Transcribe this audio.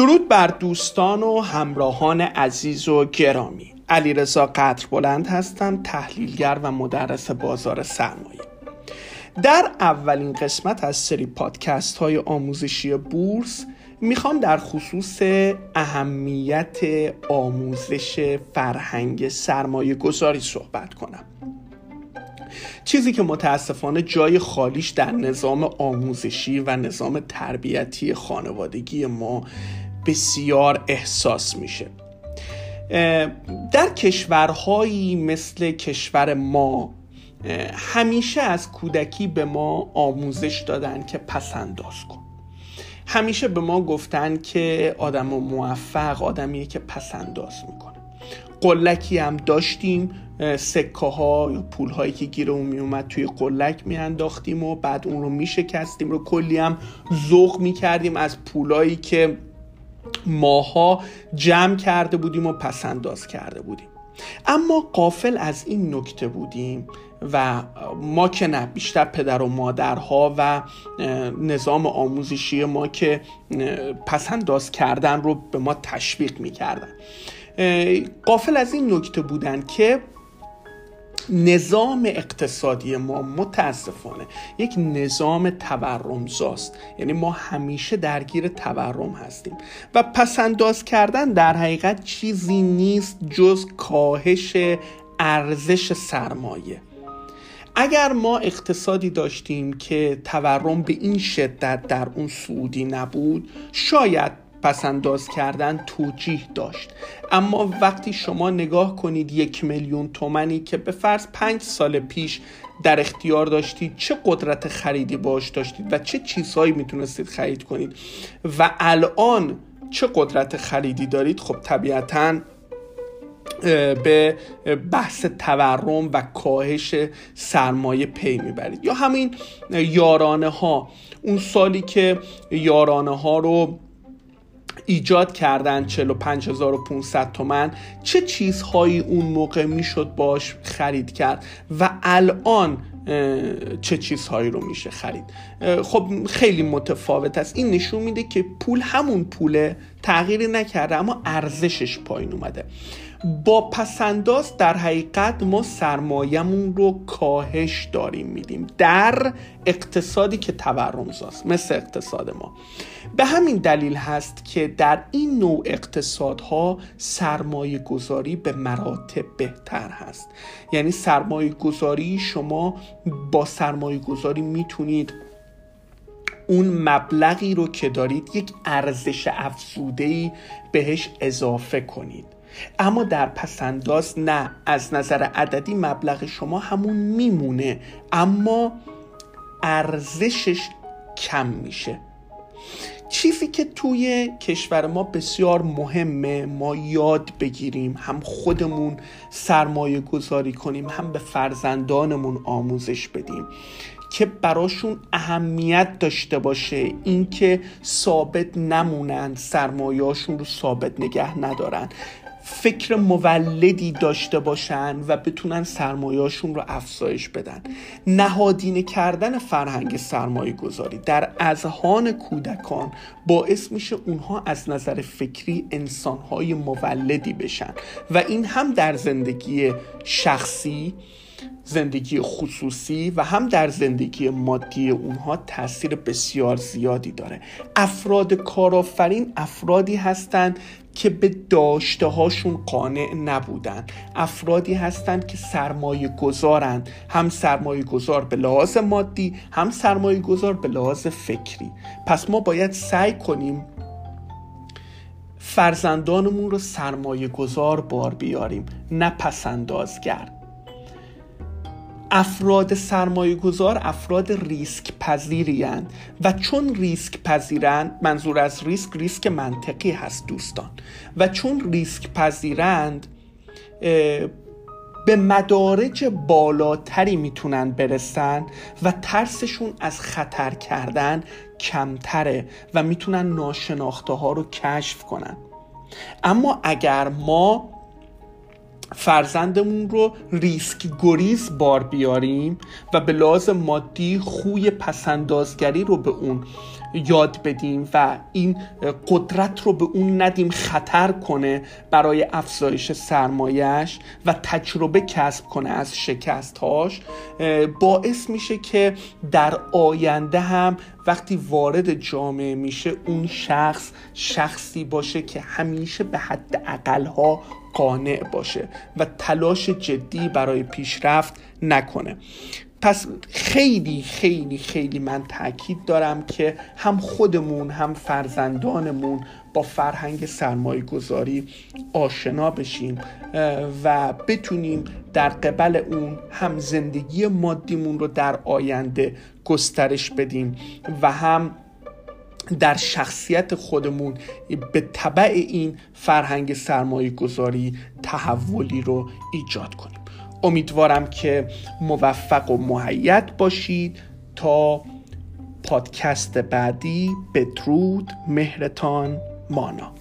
درود بر دوستان و همراهان عزیز و گرامی. علیرضا قدر بلند هستم تحلیلگر و مدرس بازار سرمایه. در اولین قسمت از سری پادکست های آموزشی بورس می‌خوام در خصوص اهمیت آموزش فرهنگ سرمایه گذاری صحبت کنم. چیزی که متاسفانه جای خالیش در نظام آموزشی و نظام تربیتی خانوادگی ما بسیار احساس میشه. در کشورهایی مثل کشور ما همیشه از کودکی به ما آموزش دادن که پسنداز کن. همیشه به ما گفتن که آدم موفق آدمیه که پسنداز می‌کنه. قلکی هم داشتیم سکه ها یا پول هایی که گیر اون میومد توی قلک میانداختیم و بعد اون رو میشکستیم. رو کلی هم ذوق می‌کردیم از پولایی که ماها جمع کرده بودیم و پسنداز کرده بودیم. اما قافل از این نکته بودیم و ما که نه بیشتر پدر و مادرها و نظام آموزشی ما که پسنداز کردن رو به ما تشویق می‌کردن. قافل از این نکته بودن که نظام اقتصادی ما متاسفانه یک نظام تورمزاست. یعنی ما همیشه درگیر تورم هستیم. و پسنداز کردن در حقیقت چیزی نیست جز کاهش ارزش سرمایه. اگر ما اقتصادی داشتیم که تورم به این شدت در اون سعودی نبود شاید پسنداز کردن توجیه داشت. اما وقتی شما نگاه کنید یک میلیون تومنی که به فرض پنج سال پیش در اختیار داشتید چه قدرت خریدی باش داشتید و چه چیزهایی می‌تونستید خرید کنید و الان چه قدرت خریدی دارید خب طبیعتا به بحث تورم و کاهش سرمایه پی می‌برید. یا همین یارانه ها اون سالی که یارانه ها رو ایجاد کردن 45500 تومن چه چیزهایی اون موقع می‌شد باش خرید کرد؟ و الان چه چیزهایی رو میشه خرید. خب خیلی متفاوت است. این نشون میده که پول همون پوله تغییری نکرده اما ارزشش پایین اومده. با پسنداز در حقیقت ما سرمایهمون رو کاهش داریم میدیم در اقتصادی که تورمزاست مثل اقتصاد ما. به همین دلیل هست که در این نوع اقتصادها سرمایه گذاری به مراتب بهتر هست. یعنی سرمایه گذاری شما با سرمایه گذاری می‌تونید اون مبلغی رو که دارید یک ارزش افزوده بهش اضافه کنید. اما در پسنداز نه از نظر عددی مبلغ شما همون میمونه اما ارزشش کم میشه. چیزی که توی کشور ما بسیار مهمه ما یاد بگیریم هم خودمون سرمایه گذاری کنیم هم به فرزندانمون آموزش بدیم که براشون اهمیت داشته باشه. اینکه ثابت نمونن سرمایهاشون رو ثابت نگه ندارن. فکر مولدی داشته باشن و بتونن سرمایهاشون رو افزایش بدن. نهادینه کردن فرهنگ سرمایه گذاری در اذهان کودکان باعث میشه اونها از نظر فکری انسانهای مولدی بشن. و این هم در زندگی شخصی زندگی خصوصی و هم در زندگی مادی اونها تاثیر بسیار زیادی داره. افراد کارآفرین افرادی هستند که به داشته هاشون قانع نبودن. افرادی هستند که سرمایه گذارند هم سرمایه گذار به لحاظ مادی هم سرمایه گذار به لحاظ فکری. پس ما باید سعی کنیم فرزندانمون رو سرمایه گذار بار بیاریم نه پسندازگر. افراد سرمایه گذار افراد ریسک پذیری و چون ریسک پذیرند منظور از ریسک ریسک منطقی هست دوستان. و چون ریسک پذیرند به مدارج بالاتری می‌تونن برسن و ترسشون از خطر کردن کمتره و می‌تونن ناشناخته ها رو کشف کنن. اما اگر ما فرزندمون رو ریسک گریز بار بیاریم و به لحاظ مادی خوی پسندازگری رو به اون یاد بدیم و این قدرت رو به اون ندیم خطر کنه برای افزایش سرمایش و تجربه کسب کنه از شکستهاش باعث میشه که در آینده هم وقتی وارد جامعه میشه اون شخص شخصی باشه که همیشه به حد اقلها قانع باشه و تلاش جدی برای پیشرفت نکنه. پس خیلی خیلی خیلی من تاکید دارم که هم خودمون هم فرزندانمون با فرهنگ سرمایه گذاری آشنا بشیم و بتونیم در قبل اون هم زندگی مادیمون رو در آینده گسترش بدیم و هم در شخصیت خودمون به طبع این فرهنگ سرمایه گذاری تحولی رو ایجاد کنیم. امیدوارم که موفق و محید باشید. تا پادکست بعدی بدرود مهرتان مانا.